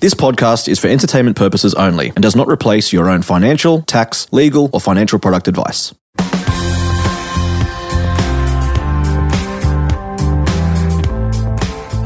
This podcast is for entertainment purposes only and does not replace your own financial, tax, legal, or financial product advice.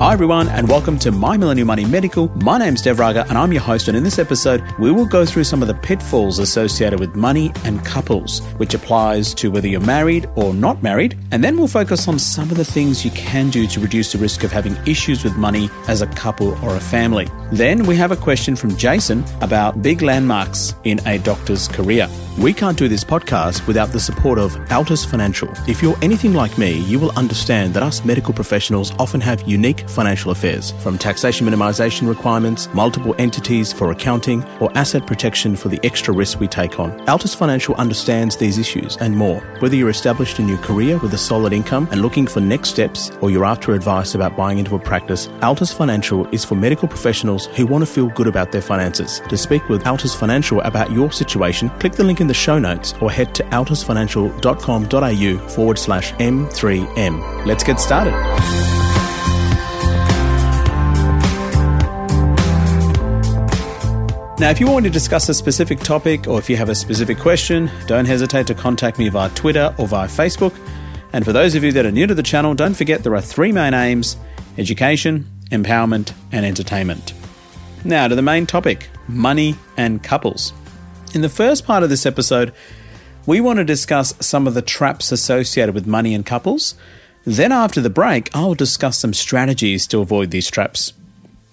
Hi, everyone, and welcome to My Millennial Money Medical. My name's Dev Raga, and I'm your host. And in this episode, we will go through some of the pitfalls associated with money and couples, which applies to whether you're married or not married. And then we'll focus on some of the things you can do to reduce the risk of having issues with money as a couple or a family. Then we have a question from Jason about big landmarks in a doctor's career. We can't do this podcast without the support of Altus Financial. If you're anything like me, you will understand that us medical professionals often have unique financial affairs, from taxation minimisation requirements, multiple entities for accounting, or asset protection for the extra risks we take on. Altus Financial understands these issues and more. Whether you're established in your career with a solid income and looking for next steps, or you're after advice about buying into a practice, Altus Financial is for medical professionals who want to feel good about their finances. To speak with Altus Financial about your situation, click the link in the show notes or head to altusfinancial.com.au forward slash M3M. Let's get started. Now, if you want to discuss a specific topic or if you have a specific question, don't hesitate to contact me via Twitter or via Facebook. And for those of you that are new to the channel, don't forget there are three main aims education, empowerment, and entertainment. Now, to the main topic money and couples. In the first part of this episode, we want to discuss some of the traps associated with money and couples. Then, after the break, I'll discuss some strategies to avoid these traps.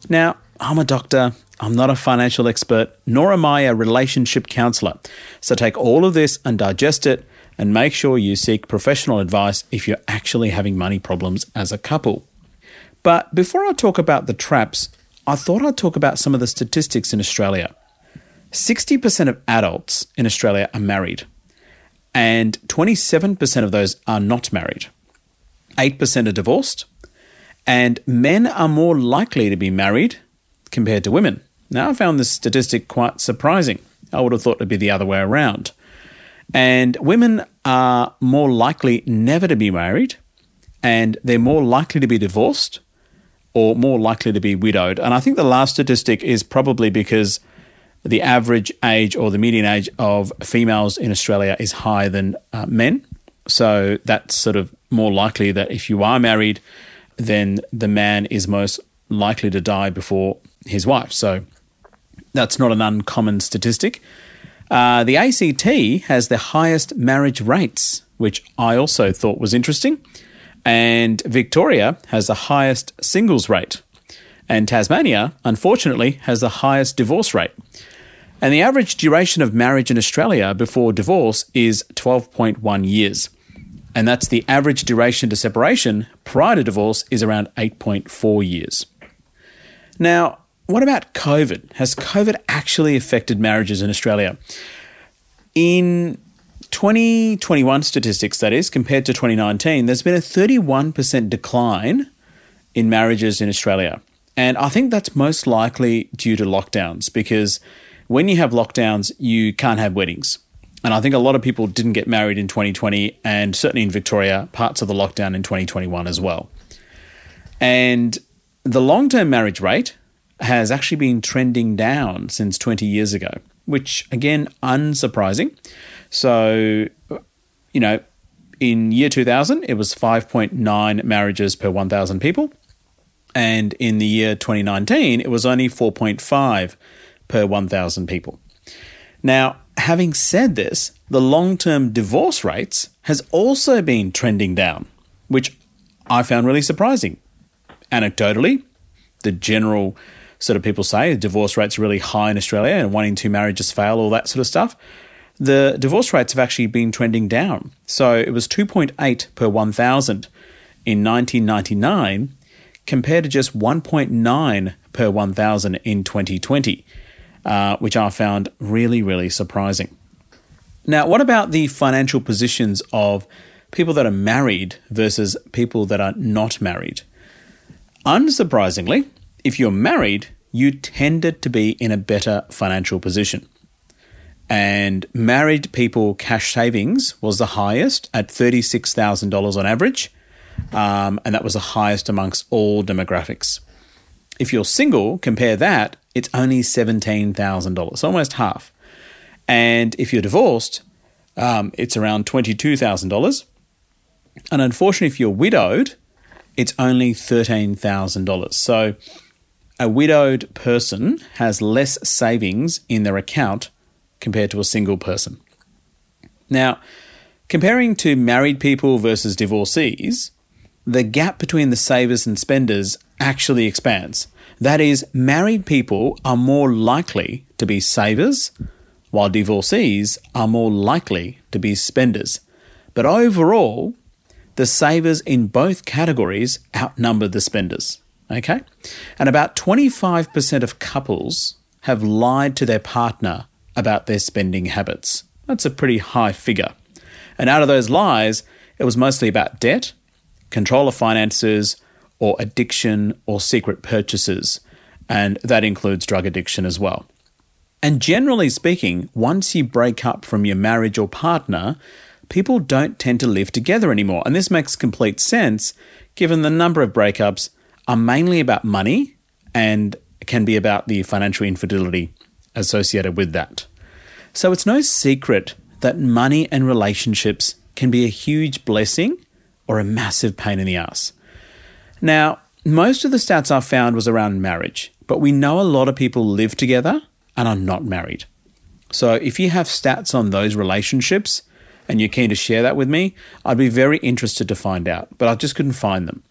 Now, I'm a doctor, I'm not a financial expert, nor am I a relationship counselor. So take all of this and digest it and make sure you seek professional advice if you're actually having money problems as a couple. But before I talk about the traps, I thought I'd talk about some of the statistics in Australia. 60% of adults in Australia are married, and 27% of those are not married. 8% are divorced, and men are more likely to be married compared to women. Now, I found this statistic quite surprising. I would have thought it'd be the other way around. And women are more likely never to be married, and they're more likely to be divorced or more likely to be widowed. And I think the last statistic is probably because the average age or the median age of females in Australia is higher than uh, men. So that's sort of more likely that if you are married, then the man is most likely to die before his wife. So that's not an uncommon statistic. Uh, the ACT has the highest marriage rates, which I also thought was interesting. And Victoria has the highest singles rate. And Tasmania, unfortunately, has the highest divorce rate. And the average duration of marriage in Australia before divorce is 12.1 years. And that's the average duration to separation prior to divorce is around 8.4 years. Now, what about COVID? Has COVID actually affected marriages in Australia? In 2021 statistics, that is, compared to 2019, there's been a 31% decline in marriages in Australia. And I think that's most likely due to lockdowns because when you have lockdowns, you can't have weddings. And I think a lot of people didn't get married in 2020, and certainly in Victoria, parts of the lockdown in 2021 as well. And the long term marriage rate has actually been trending down since 20 years ago, which again, unsurprising. So, you know, in year 2000, it was 5.9 marriages per 1,000 people. And in the year 2019, it was only 4.5 per 1,000 people. Now, having said this, the long term divorce rates has also been trending down, which I found really surprising. Anecdotally, the general sort of people say divorce rates are really high in Australia and one in two marriages fail, all that sort of stuff. The divorce rates have actually been trending down. So it was 2.8 per 1,000 in 1999 compared to just 1.9 per 1,000 in 2020, uh, which I found really, really surprising. Now, what about the financial positions of people that are married versus people that are not married? Unsurprisingly, if you're married, you tended to be in a better financial position. And married people cash savings was the highest at $36,000 on average. Um, and that was the highest amongst all demographics. If you're single, compare that, it's only $17,000, almost half. And if you're divorced, um, it's around $22,000. And unfortunately, if you're widowed, it's only $13,000. So a widowed person has less savings in their account compared to a single person. Now, comparing to married people versus divorcees, the gap between the savers and spenders actually expands. That is, married people are more likely to be savers, while divorcees are more likely to be spenders. But overall, the savers in both categories outnumber the spenders. Okay? And about 25% of couples have lied to their partner about their spending habits. That's a pretty high figure. And out of those lies, it was mostly about debt, control of finances, or addiction or secret purchases. And that includes drug addiction as well. And generally speaking, once you break up from your marriage or partner, people don't tend to live together anymore. And this makes complete sense given the number of breakups are mainly about money and can be about the financial infidelity associated with that. So it's no secret that money and relationships can be a huge blessing or a massive pain in the ass. Now, most of the stats I found was around marriage, but we know a lot of people live together and are not married. So if you have stats on those relationships, and you're keen to share that with me, I'd be very interested to find out, but I just couldn't find them.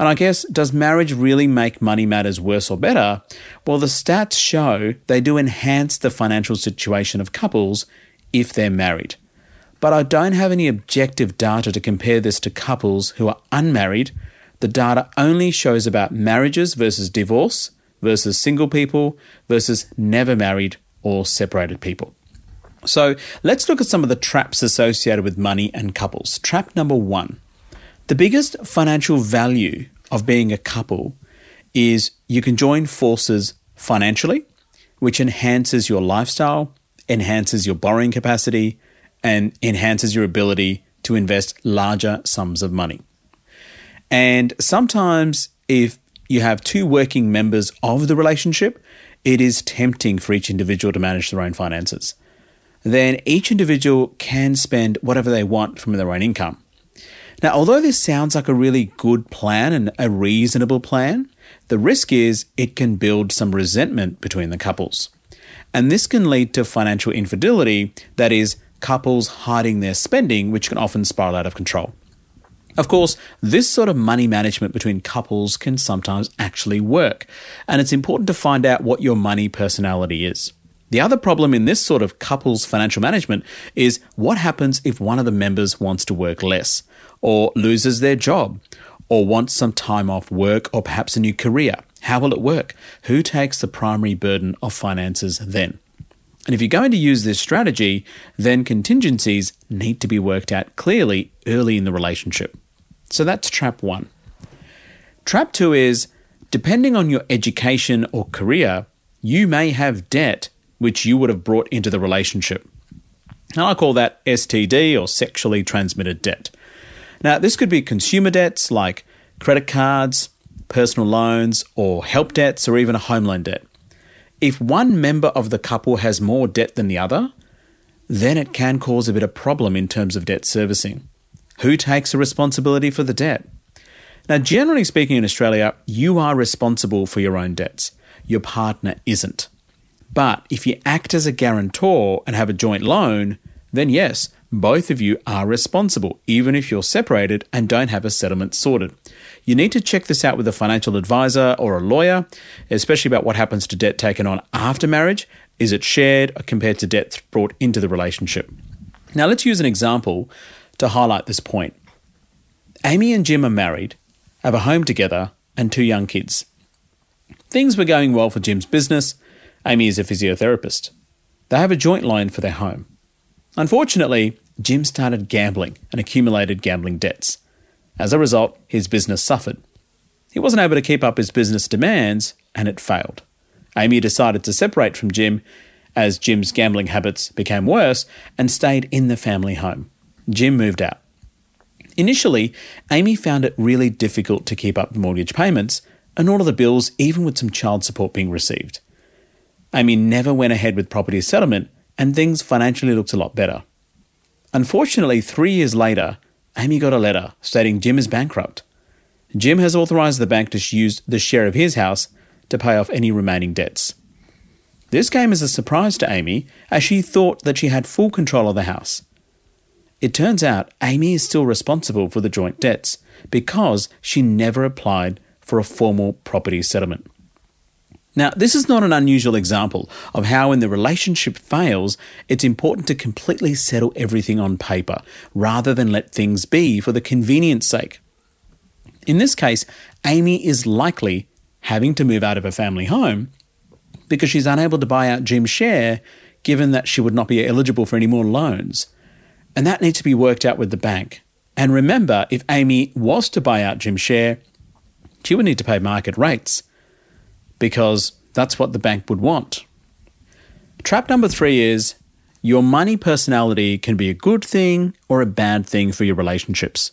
And I guess, does marriage really make money matters worse or better? Well, the stats show they do enhance the financial situation of couples if they're married. But I don't have any objective data to compare this to couples who are unmarried. The data only shows about marriages versus divorce versus single people versus never married or separated people. So let's look at some of the traps associated with money and couples. Trap number one the biggest financial value of being a couple is you can join forces financially, which enhances your lifestyle, enhances your borrowing capacity, and enhances your ability to invest larger sums of money. And sometimes, if you have two working members of the relationship, it is tempting for each individual to manage their own finances then each individual can spend whatever they want from their own income. Now, although this sounds like a really good plan and a reasonable plan, the risk is it can build some resentment between the couples. And this can lead to financial infidelity, that is, couples hiding their spending, which can often spiral out of control. Of course, this sort of money management between couples can sometimes actually work, and it's important to find out what your money personality is. The other problem in this sort of couples financial management is what happens if one of the members wants to work less, or loses their job, or wants some time off work, or perhaps a new career? How will it work? Who takes the primary burden of finances then? And if you're going to use this strategy, then contingencies need to be worked out clearly early in the relationship. So that's trap one. Trap two is depending on your education or career, you may have debt which you would have brought into the relationship. And I call that STD or sexually transmitted debt. Now, this could be consumer debts like credit cards, personal loans, or help debts, or even a home loan debt. If one member of the couple has more debt than the other, then it can cause a bit of problem in terms of debt servicing. Who takes the responsibility for the debt? Now, generally speaking, in Australia, you are responsible for your own debts. Your partner isn't. But if you act as a guarantor and have a joint loan, then yes, both of you are responsible, even if you're separated and don't have a settlement sorted. You need to check this out with a financial advisor or a lawyer, especially about what happens to debt taken on after marriage. Is it shared compared to debt brought into the relationship? Now, let's use an example to highlight this point. Amy and Jim are married, have a home together, and two young kids. Things were going well for Jim's business. Amy is a physiotherapist. They have a joint loan for their home. Unfortunately, Jim started gambling and accumulated gambling debts. As a result, his business suffered. He wasn't able to keep up his business demands, and it failed. Amy decided to separate from Jim as Jim's gambling habits became worse and stayed in the family home. Jim moved out. Initially, Amy found it really difficult to keep up mortgage payments and all of the bills, even with some child support being received. Amy never went ahead with property settlement, and things financially looked a lot better. Unfortunately, three years later, Amy got a letter stating Jim is bankrupt. Jim has authorized the bank to use the share of his house to pay off any remaining debts. This came as a surprise to Amy, as she thought that she had full control of the house. It turns out Amy is still responsible for the joint debts because she never applied for a formal property settlement. Now, this is not an unusual example of how, when the relationship fails, it's important to completely settle everything on paper rather than let things be for the convenience sake. In this case, Amy is likely having to move out of her family home because she's unable to buy out Jim's share, given that she would not be eligible for any more loans. And that needs to be worked out with the bank. And remember, if Amy was to buy out Jim's share, she would need to pay market rates because that's what the bank would want. Trap number three is your money personality can be a good thing or a bad thing for your relationships.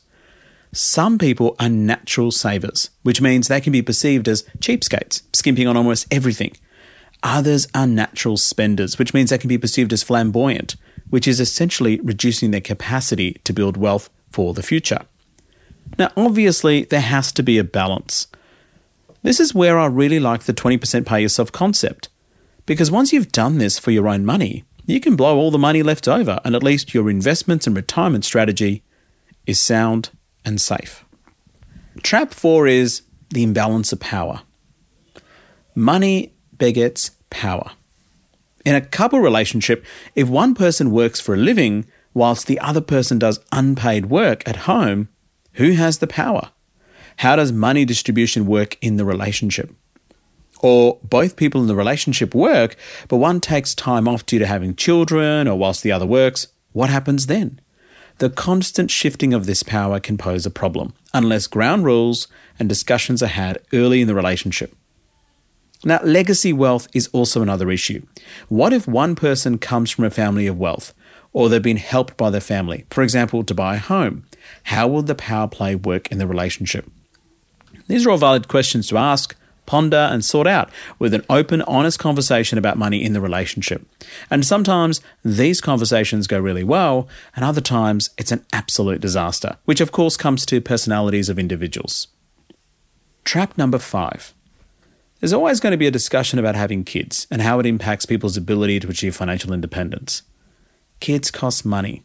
Some people are natural savers, which means they can be perceived as cheapskates, skimping on almost everything. Others are natural spenders, which means they can be perceived as flamboyant, which is essentially reducing their capacity to build wealth for the future. Now, obviously, there has to be a balance. This is where I really like the 20% pay yourself concept. Because once you've done this for your own money, you can blow all the money left over, and at least your investments and retirement strategy is sound and safe. Trap four is the imbalance of power. Money begets power. In a couple relationship, if one person works for a living whilst the other person does unpaid work at home, who has the power? How does money distribution work in the relationship? Or both people in the relationship work, but one takes time off due to having children or whilst the other works, what happens then? The constant shifting of this power can pose a problem unless ground rules and discussions are had early in the relationship. Now, legacy wealth is also another issue. What if one person comes from a family of wealth, or they've been helped by their family, for example, to buy a home? How will the power play work in the relationship? These are all valid questions to ask, ponder, and sort out with an open, honest conversation about money in the relationship. And sometimes these conversations go really well, and other times it's an absolute disaster, which of course comes to personalities of individuals. Trap number five there's always going to be a discussion about having kids and how it impacts people's ability to achieve financial independence. Kids cost money,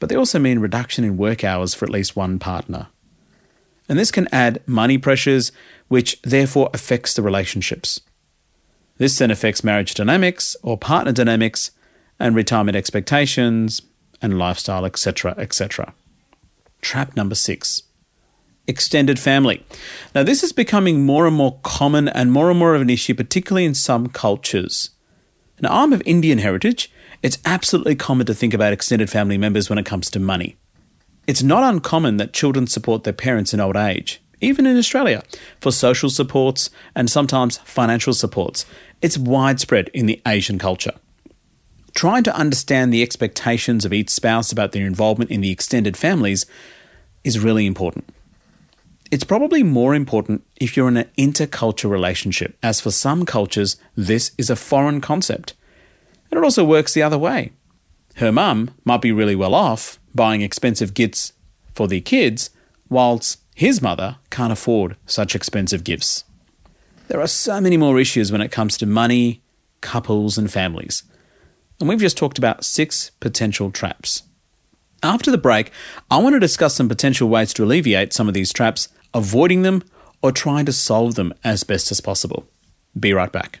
but they also mean reduction in work hours for at least one partner. And this can add money pressures, which therefore affects the relationships. This then affects marriage dynamics or partner dynamics and retirement expectations and lifestyle, etc., etc. Trap number six extended family. Now, this is becoming more and more common and more and more of an issue, particularly in some cultures. Now, I'm of Indian heritage. It's absolutely common to think about extended family members when it comes to money. It's not uncommon that children support their parents in old age, even in Australia, for social supports and sometimes financial supports. It's widespread in the Asian culture. Trying to understand the expectations of each spouse about their involvement in the extended families is really important. It's probably more important if you're in an intercultural relationship, as for some cultures, this is a foreign concept. And it also works the other way. Her mum might be really well off buying expensive gifts for their kids, whilst his mother can't afford such expensive gifts. There are so many more issues when it comes to money, couples, and families. And we've just talked about six potential traps. After the break, I want to discuss some potential ways to alleviate some of these traps avoiding them, or trying to solve them as best as possible. Be right back.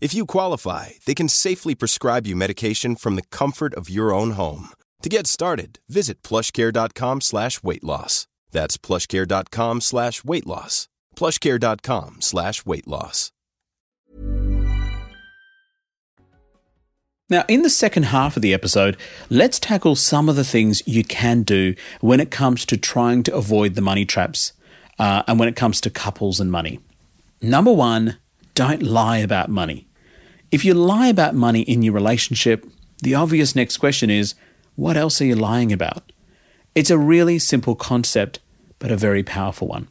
If you qualify, they can safely prescribe you medication from the comfort of your own home. To get started, visit plushcare.com slash weight loss. That's plushcare.com slash weight loss. plushcare.com slash weight loss. Now, in the second half of the episode, let's tackle some of the things you can do when it comes to trying to avoid the money traps uh, and when it comes to couples and money. Number one, don't lie about money. If you lie about money in your relationship, the obvious next question is what else are you lying about? It's a really simple concept, but a very powerful one.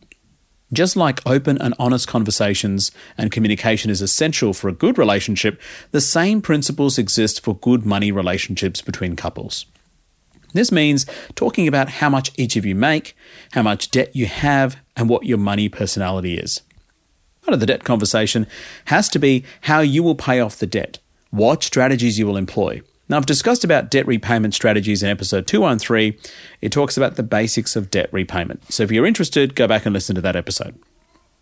Just like open and honest conversations and communication is essential for a good relationship, the same principles exist for good money relationships between couples. This means talking about how much each of you make, how much debt you have, and what your money personality is. Part of the debt conversation has to be how you will pay off the debt, what strategies you will employ. Now, I've discussed about debt repayment strategies in episode 213. It talks about the basics of debt repayment. So if you're interested, go back and listen to that episode.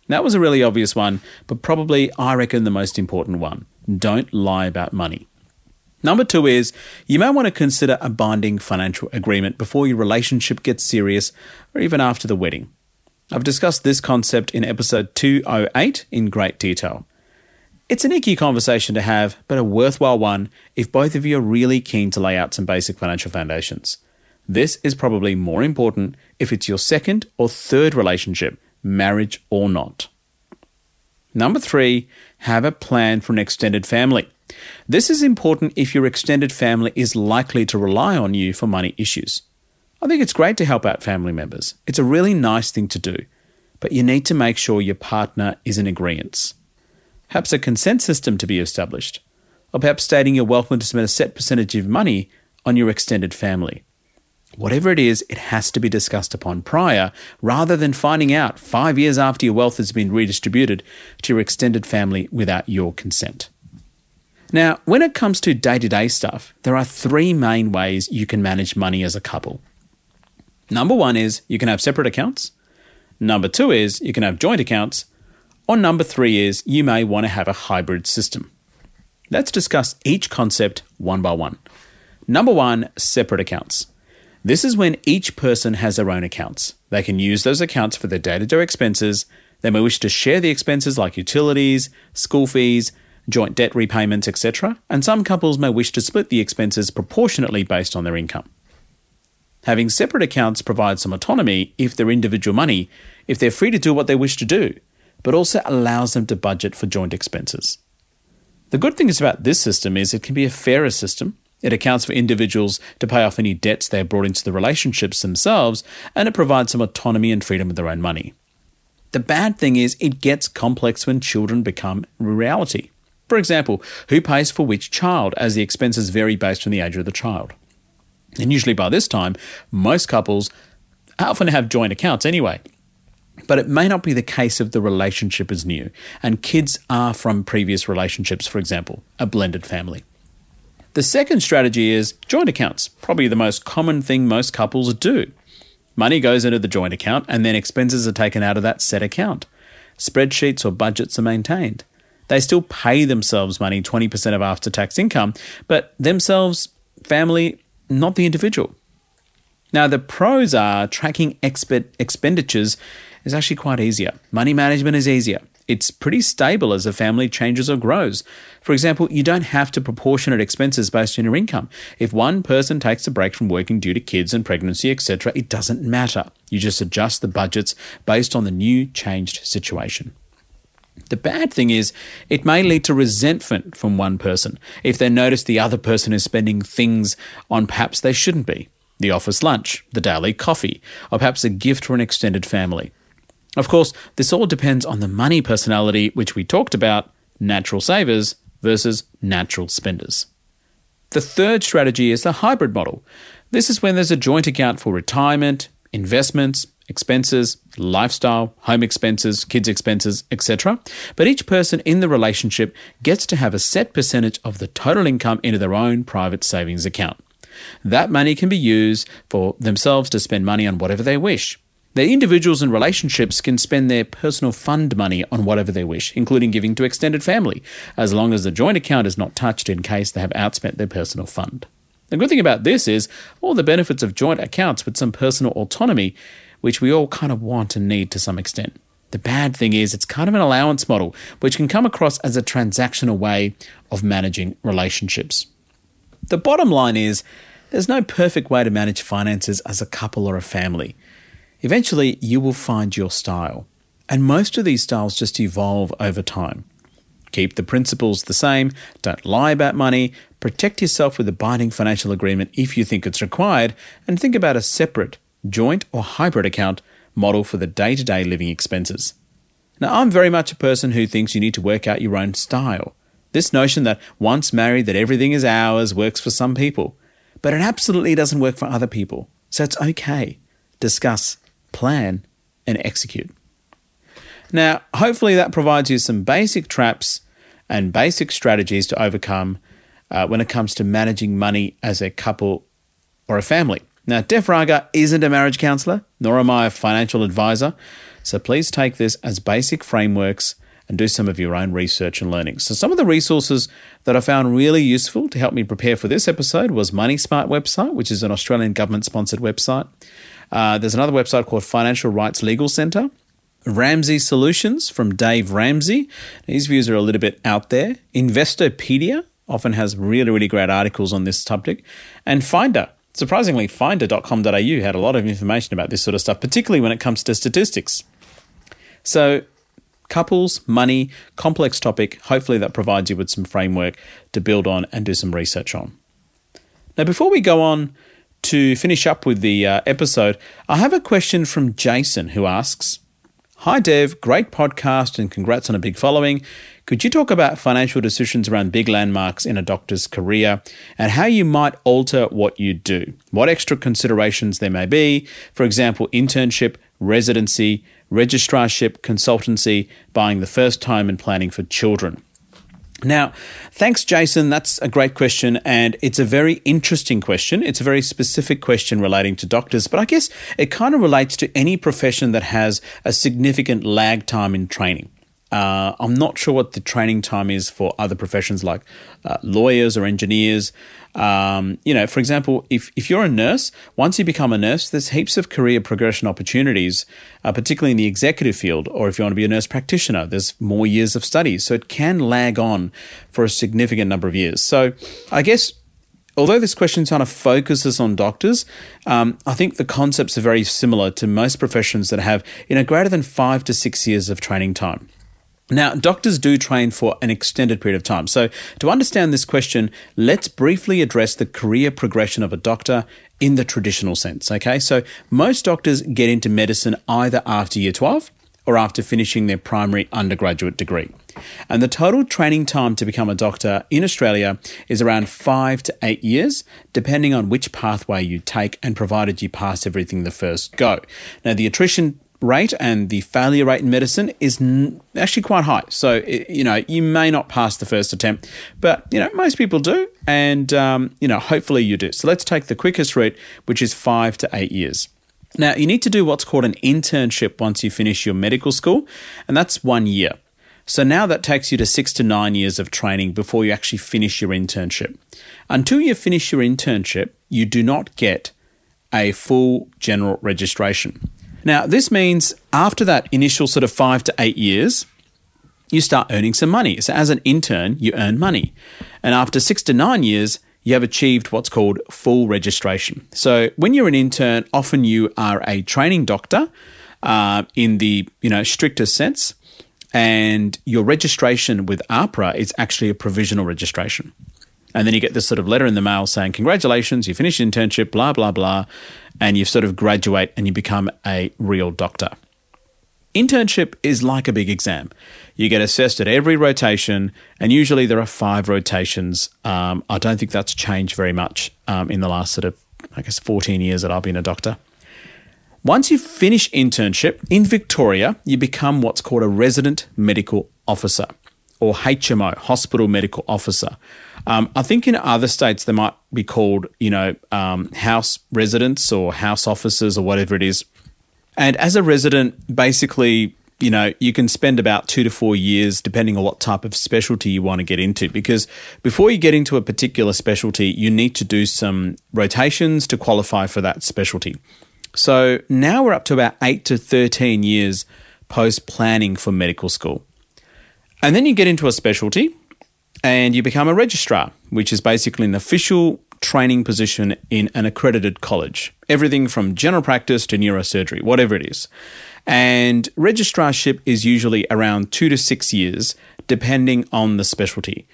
That was a really obvious one, but probably, I reckon, the most important one. Don't lie about money. Number two is you may want to consider a binding financial agreement before your relationship gets serious or even after the wedding. I've discussed this concept in episode 208 in great detail. It's an icky conversation to have, but a worthwhile one if both of you are really keen to lay out some basic financial foundations. This is probably more important if it's your second or third relationship, marriage or not. Number three, have a plan for an extended family. This is important if your extended family is likely to rely on you for money issues. I think it's great to help out family members. It's a really nice thing to do, but you need to make sure your partner is in agreement. Perhaps a consent system to be established, or perhaps stating you're welcome to spend a set percentage of money on your extended family. Whatever it is, it has to be discussed upon prior rather than finding out five years after your wealth has been redistributed to your extended family without your consent. Now, when it comes to day to day stuff, there are three main ways you can manage money as a couple. Number one is you can have separate accounts. Number two is you can have joint accounts. Or number three is you may want to have a hybrid system. Let's discuss each concept one by one. Number one, separate accounts. This is when each person has their own accounts. They can use those accounts for their day to day expenses. They may wish to share the expenses like utilities, school fees, joint debt repayments, etc. And some couples may wish to split the expenses proportionately based on their income. Having separate accounts provides some autonomy if they're individual money, if they're free to do what they wish to do, but also allows them to budget for joint expenses. The good thing is about this system is it can be a fairer system. It accounts for individuals to pay off any debts they have brought into the relationships themselves, and it provides some autonomy and freedom with their own money. The bad thing is it gets complex when children become reality. For example, who pays for which child, as the expenses vary based on the age of the child. And usually by this time, most couples often have joint accounts anyway. But it may not be the case if the relationship is new and kids are from previous relationships, for example, a blended family. The second strategy is joint accounts, probably the most common thing most couples do. Money goes into the joint account and then expenses are taken out of that set account. spreadsheets or budgets are maintained. They still pay themselves money, 20% of after tax income, but themselves, family, not the individual. Now, the pros are tracking expert expenditures is actually quite easier. Money management is easier. It's pretty stable as a family changes or grows. For example, you don't have to proportionate expenses based on your income. If one person takes a break from working due to kids and pregnancy, etc., it doesn't matter. You just adjust the budgets based on the new changed situation. The bad thing is, it may lead to resentment from one person if they notice the other person is spending things on perhaps they shouldn't be the office lunch, the daily coffee, or perhaps a gift for an extended family. Of course, this all depends on the money personality, which we talked about natural savers versus natural spenders. The third strategy is the hybrid model. This is when there's a joint account for retirement, investments, expenses, lifestyle, home expenses, kids' expenses, etc. But each person in the relationship gets to have a set percentage of the total income into their own private savings account. That money can be used for themselves to spend money on whatever they wish. The individuals and relationships can spend their personal fund money on whatever they wish, including giving to extended family, as long as the joint account is not touched in case they have outspent their personal fund. The good thing about this is all the benefits of joint accounts with some personal autonomy, which we all kind of want and need to some extent. The bad thing is it's kind of an allowance model, which can come across as a transactional way of managing relationships. The bottom line is there's no perfect way to manage finances as a couple or a family. Eventually, you will find your style. And most of these styles just evolve over time. Keep the principles the same, don't lie about money, protect yourself with a binding financial agreement if you think it's required, and think about a separate, joint, or hybrid account model for the day to day living expenses. Now, I'm very much a person who thinks you need to work out your own style. This notion that once married that everything is ours works for some people, but it absolutely doesn't work for other people. So it's okay. Discuss plan, and execute. Now, hopefully, that provides you some basic traps and basic strategies to overcome uh, when it comes to managing money as a couple or a family. Now, Dev Raga isn't a marriage counselor, nor am I a financial advisor, so please take this as basic frameworks and do some of your own research and learning. So, some of the resources that I found really useful to help me prepare for this episode was Money Smart website, which is an Australian government sponsored website. Uh, there's another website called Financial Rights Legal Center. Ramsey Solutions from Dave Ramsey. His views are a little bit out there. Investopedia often has really, really great articles on this topic. And Finder. Surprisingly, finder.com.au had a lot of information about this sort of stuff, particularly when it comes to statistics. So, couples, money, complex topic. Hopefully, that provides you with some framework to build on and do some research on. Now, before we go on to finish up with the uh, episode, I have a question from Jason who asks Hi, Dev. Great podcast and congrats on a big following. Could you talk about financial decisions around big landmarks in a doctor's career and how you might alter what you do? What extra considerations there may be, for example, internship, residency, registrarship, consultancy, buying the first home, and planning for children. Now, thanks, Jason. That's a great question, and it's a very interesting question. It's a very specific question relating to doctors, but I guess it kind of relates to any profession that has a significant lag time in training. Uh, I'm not sure what the training time is for other professions like uh, lawyers or engineers. Um, you know, for example, if, if you're a nurse, once you become a nurse, there's heaps of career progression opportunities, uh, particularly in the executive field, or if you want to be a nurse practitioner, there's more years of study. So it can lag on for a significant number of years. So I guess although this question kind of focuses on doctors, um, I think the concepts are very similar to most professions that have you know greater than five to six years of training time. Now, doctors do train for an extended period of time. So, to understand this question, let's briefly address the career progression of a doctor in the traditional sense. Okay, so most doctors get into medicine either after year 12 or after finishing their primary undergraduate degree. And the total training time to become a doctor in Australia is around five to eight years, depending on which pathway you take and provided you pass everything the first go. Now, the attrition rate and the failure rate in medicine is n- actually quite high. So, it, you know, you may not pass the first attempt, but, you know, most people do. And, um, you know, hopefully you do. So let's take the quickest route, which is five to eight years. Now, you need to do what's called an internship once you finish your medical school, and that's one year. So now that takes you to six to nine years of training before you actually finish your internship. Until you finish your internship, you do not get a full general registration. Now, this means after that initial sort of five to eight years, you start earning some money. So, as an intern, you earn money. And after six to nine years, you have achieved what's called full registration. So, when you're an intern, often you are a training doctor uh, in the you know strictest sense, and your registration with AHPRA is actually a provisional registration. And then you get this sort of letter in the mail saying, Congratulations, you finished internship, blah, blah, blah. And you sort of graduate and you become a real doctor. Internship is like a big exam. You get assessed at every rotation, and usually there are five rotations. Um, I don't think that's changed very much um, in the last sort of, I guess, 14 years that I've been a doctor. Once you finish internship in Victoria, you become what's called a resident medical officer or HMO, hospital medical officer. Um, I think in other states they might be called, you know, um, house residents or house officers or whatever it is. And as a resident, basically, you know, you can spend about two to four years depending on what type of specialty you want to get into. Because before you get into a particular specialty, you need to do some rotations to qualify for that specialty. So now we're up to about eight to 13 years post planning for medical school. And then you get into a specialty and you become a registrar, which is basically an official training position in an accredited college. Everything from general practice to neurosurgery, whatever it is. And registrarship is usually around two to six years, depending on the specialty.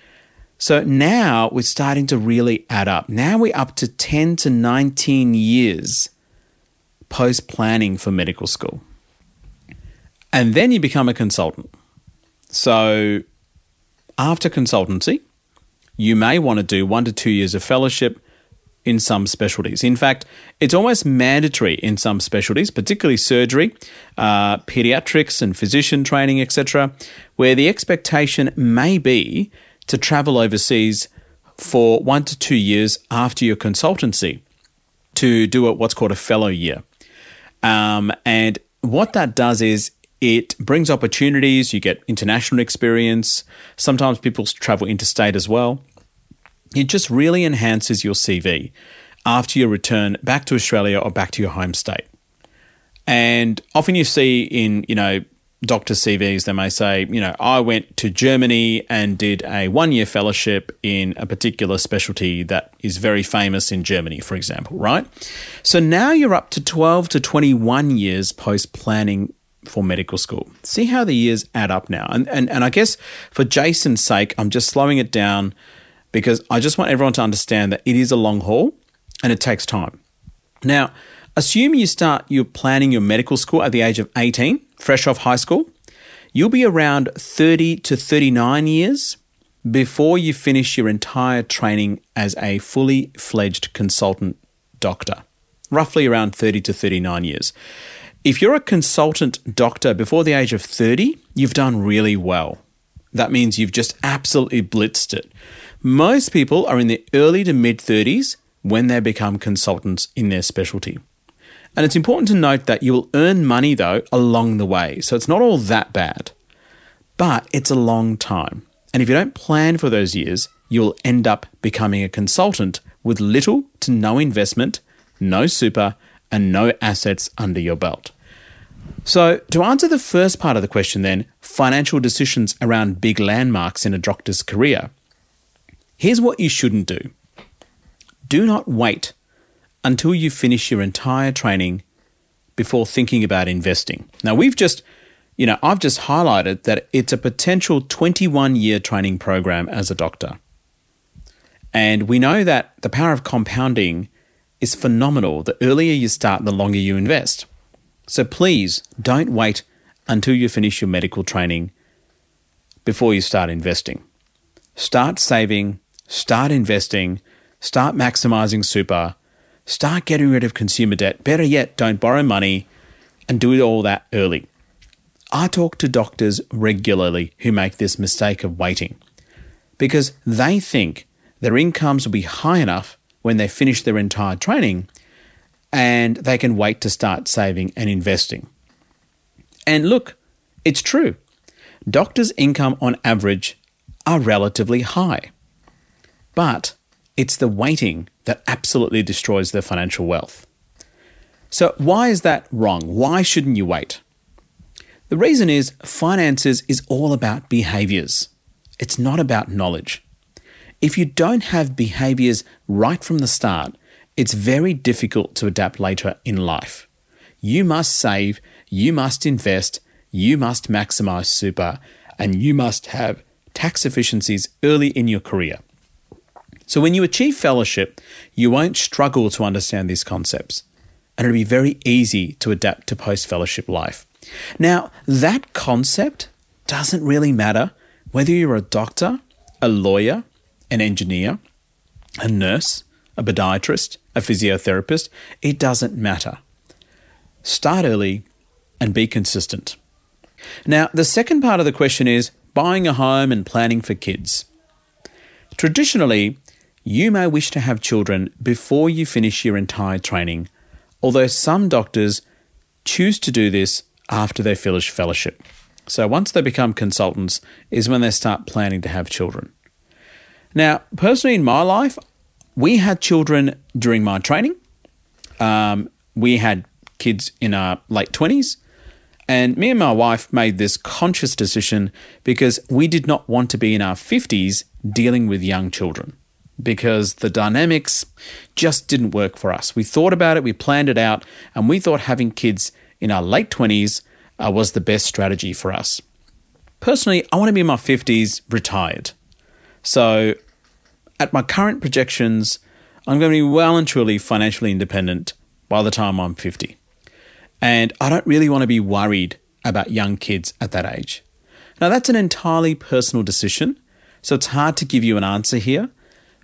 So now we're starting to really add up. Now we're up to 10 to 19 years post planning for medical school. And then you become a consultant. So after consultancy, you may want to do one to two years of fellowship in some specialties. In fact, it's almost mandatory in some specialties, particularly surgery, uh, pediatrics, and physician training, etc., where the expectation may be to travel overseas for one to two years after your consultancy to do what's called a fellow year. Um, and what that does is it brings opportunities, you get international experience. Sometimes people travel interstate as well. It just really enhances your CV after your return back to Australia or back to your home state. And often you see in, you know, doctor CVs, they may say, you know, I went to Germany and did a one year fellowship in a particular specialty that is very famous in Germany, for example, right? So now you're up to 12 to 21 years post planning for medical school. See how the years add up now. And, and, and I guess for Jason's sake, I'm just slowing it down because I just want everyone to understand that it is a long haul and it takes time. Now, assume you start your planning your medical school at the age of 18, fresh off high school. You'll be around 30 to 39 years before you finish your entire training as a fully fledged consultant doctor, roughly around 30 to 39 years. If you're a consultant doctor before the age of 30, you've done really well. That means you've just absolutely blitzed it. Most people are in the early to mid 30s when they become consultants in their specialty. And it's important to note that you will earn money though along the way, so it's not all that bad. But it's a long time. And if you don't plan for those years, you'll end up becoming a consultant with little to no investment, no super, and no assets under your belt. So, to answer the first part of the question, then, financial decisions around big landmarks in a doctor's career, here's what you shouldn't do do not wait until you finish your entire training before thinking about investing. Now, we've just, you know, I've just highlighted that it's a potential 21 year training program as a doctor. And we know that the power of compounding is phenomenal. The earlier you start, the longer you invest. So please don't wait until you finish your medical training before you start investing. Start saving, start investing, start maximizing super, start getting rid of consumer debt. Better yet, don't borrow money and do all that early. I talk to doctors regularly who make this mistake of waiting because they think their incomes will be high enough when they finish their entire training and they can wait to start saving and investing. And look, it's true. Doctors' income on average are relatively high. But it's the waiting that absolutely destroys their financial wealth. So, why is that wrong? Why shouldn't you wait? The reason is finances is all about behaviors. It's not about knowledge. If you don't have behaviors right from the start, it's very difficult to adapt later in life. You must save, you must invest, you must maximize super, and you must have tax efficiencies early in your career. So when you achieve fellowship, you won't struggle to understand these concepts, and it'll be very easy to adapt to post fellowship life. Now, that concept doesn't really matter whether you're a doctor, a lawyer, an engineer, a nurse, a podiatrist, a physiotherapist, it doesn't matter. Start early and be consistent. Now, the second part of the question is buying a home and planning for kids. Traditionally, you may wish to have children before you finish your entire training, although some doctors choose to do this after they finish fellowship. So once they become consultants is when they start planning to have children. Now, personally in my life, we had children during my training. Um, we had kids in our late 20s. And me and my wife made this conscious decision because we did not want to be in our 50s dealing with young children because the dynamics just didn't work for us. We thought about it, we planned it out, and we thought having kids in our late 20s uh, was the best strategy for us. Personally, I want to be in my 50s retired. So, at my current projections, I'm going to be well and truly financially independent by the time I'm 50. And I don't really want to be worried about young kids at that age. Now, that's an entirely personal decision, so it's hard to give you an answer here.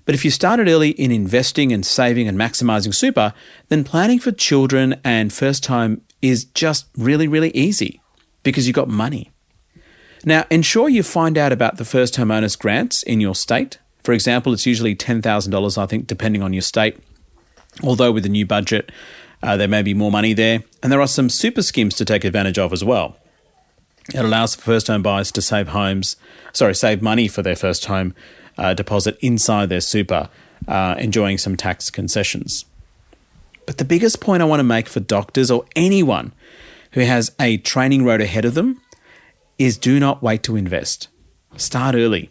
But if you started early in investing and saving and maximizing super, then planning for children and first time is just really, really easy because you've got money. Now, ensure you find out about the first homeowners grants in your state. For example, it's usually $10,000, I think, depending on your state. Although with the new budget, uh, there may be more money there. And there are some super schemes to take advantage of as well. It allows first home buyers to save homes, sorry, save money for their first home uh, deposit inside their super, uh, enjoying some tax concessions. But the biggest point I want to make for doctors or anyone who has a training road ahead of them is do not wait to invest. Start early,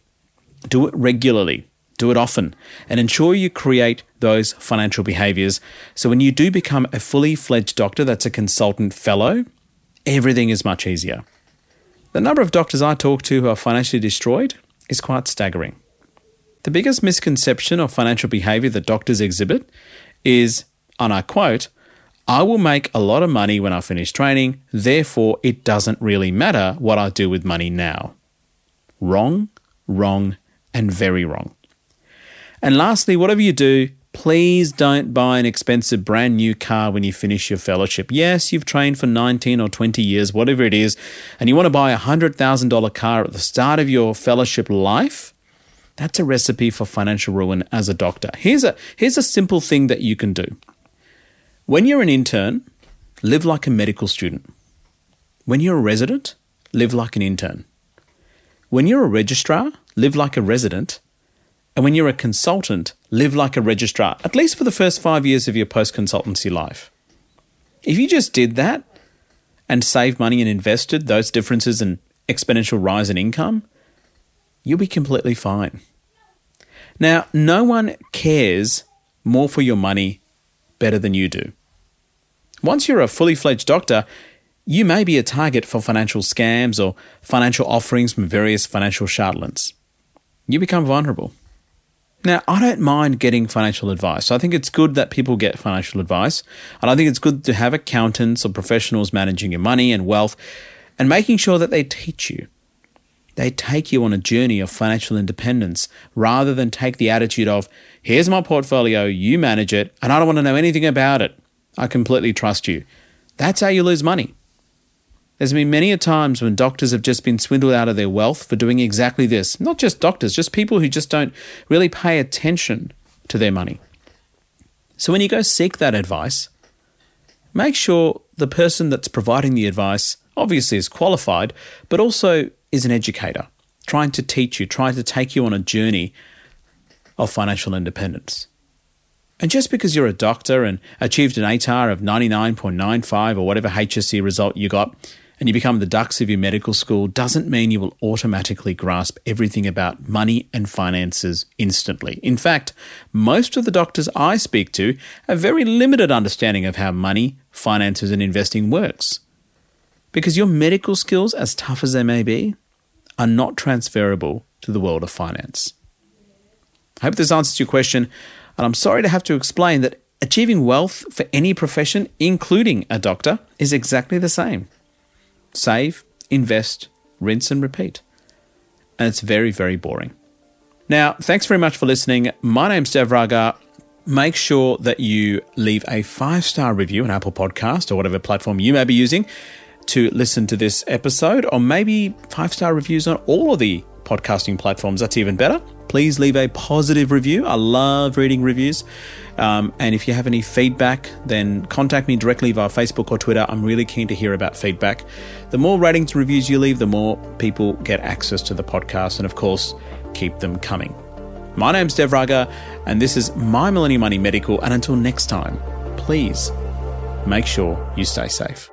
do it regularly, do it often, and ensure you create those financial behaviors so when you do become a fully fledged doctor that's a consultant fellow, everything is much easier. The number of doctors I talk to who are financially destroyed is quite staggering. The biggest misconception of financial behavior that doctors exhibit is, and I quote, I will make a lot of money when I finish training, therefore, it doesn't really matter what I do with money now. Wrong, wrong, and very wrong. And lastly, whatever you do, please don't buy an expensive brand new car when you finish your fellowship. Yes, you've trained for 19 or 20 years, whatever it is, and you want to buy a $100,000 car at the start of your fellowship life. That's a recipe for financial ruin as a doctor. Here's a, here's a simple thing that you can do. When you're an intern, live like a medical student. When you're a resident, live like an intern. When you're a registrar, live like a resident. And when you're a consultant, live like a registrar, at least for the first five years of your post consultancy life. If you just did that and saved money and invested those differences in exponential rise in income, you'll be completely fine. Now, no one cares more for your money better than you do. Once you're a fully fledged doctor, you may be a target for financial scams or financial offerings from various financial charlatans. You become vulnerable. Now, I don't mind getting financial advice. I think it's good that people get financial advice. And I think it's good to have accountants or professionals managing your money and wealth and making sure that they teach you they take you on a journey of financial independence rather than take the attitude of, here's my portfolio, you manage it, and I don't want to know anything about it. I completely trust you. That's how you lose money. There's been many a times when doctors have just been swindled out of their wealth for doing exactly this. Not just doctors, just people who just don't really pay attention to their money. So when you go seek that advice, make sure the person that's providing the advice obviously is qualified, but also is an educator, trying to teach you, trying to take you on a journey of financial independence. And just because you're a doctor and achieved an ATAR of 99.95 or whatever HSC result you got, and you become the dux of your medical school doesn't mean you will automatically grasp everything about money and finances instantly. In fact, most of the doctors I speak to have very limited understanding of how money, finances, and investing works. Because your medical skills, as tough as they may be, are not transferable to the world of finance. I hope this answers your question, and I'm sorry to have to explain that achieving wealth for any profession, including a doctor, is exactly the same save, invest, rinse, and repeat. And it's very, very boring. Now, thanks very much for listening. My name's Dev Raga. Make sure that you leave a five star review on Apple Podcast or whatever platform you may be using to listen to this episode, or maybe five star reviews on all of the podcasting platforms. That's even better. Please leave a positive review. I love reading reviews. Um, and if you have any feedback, then contact me directly via Facebook or Twitter. I'm really keen to hear about feedback. The more ratings and reviews you leave, the more people get access to the podcast. And of course, keep them coming. My name's Dev Raga, and this is My Millennial Money Medical. And until next time, please make sure you stay safe.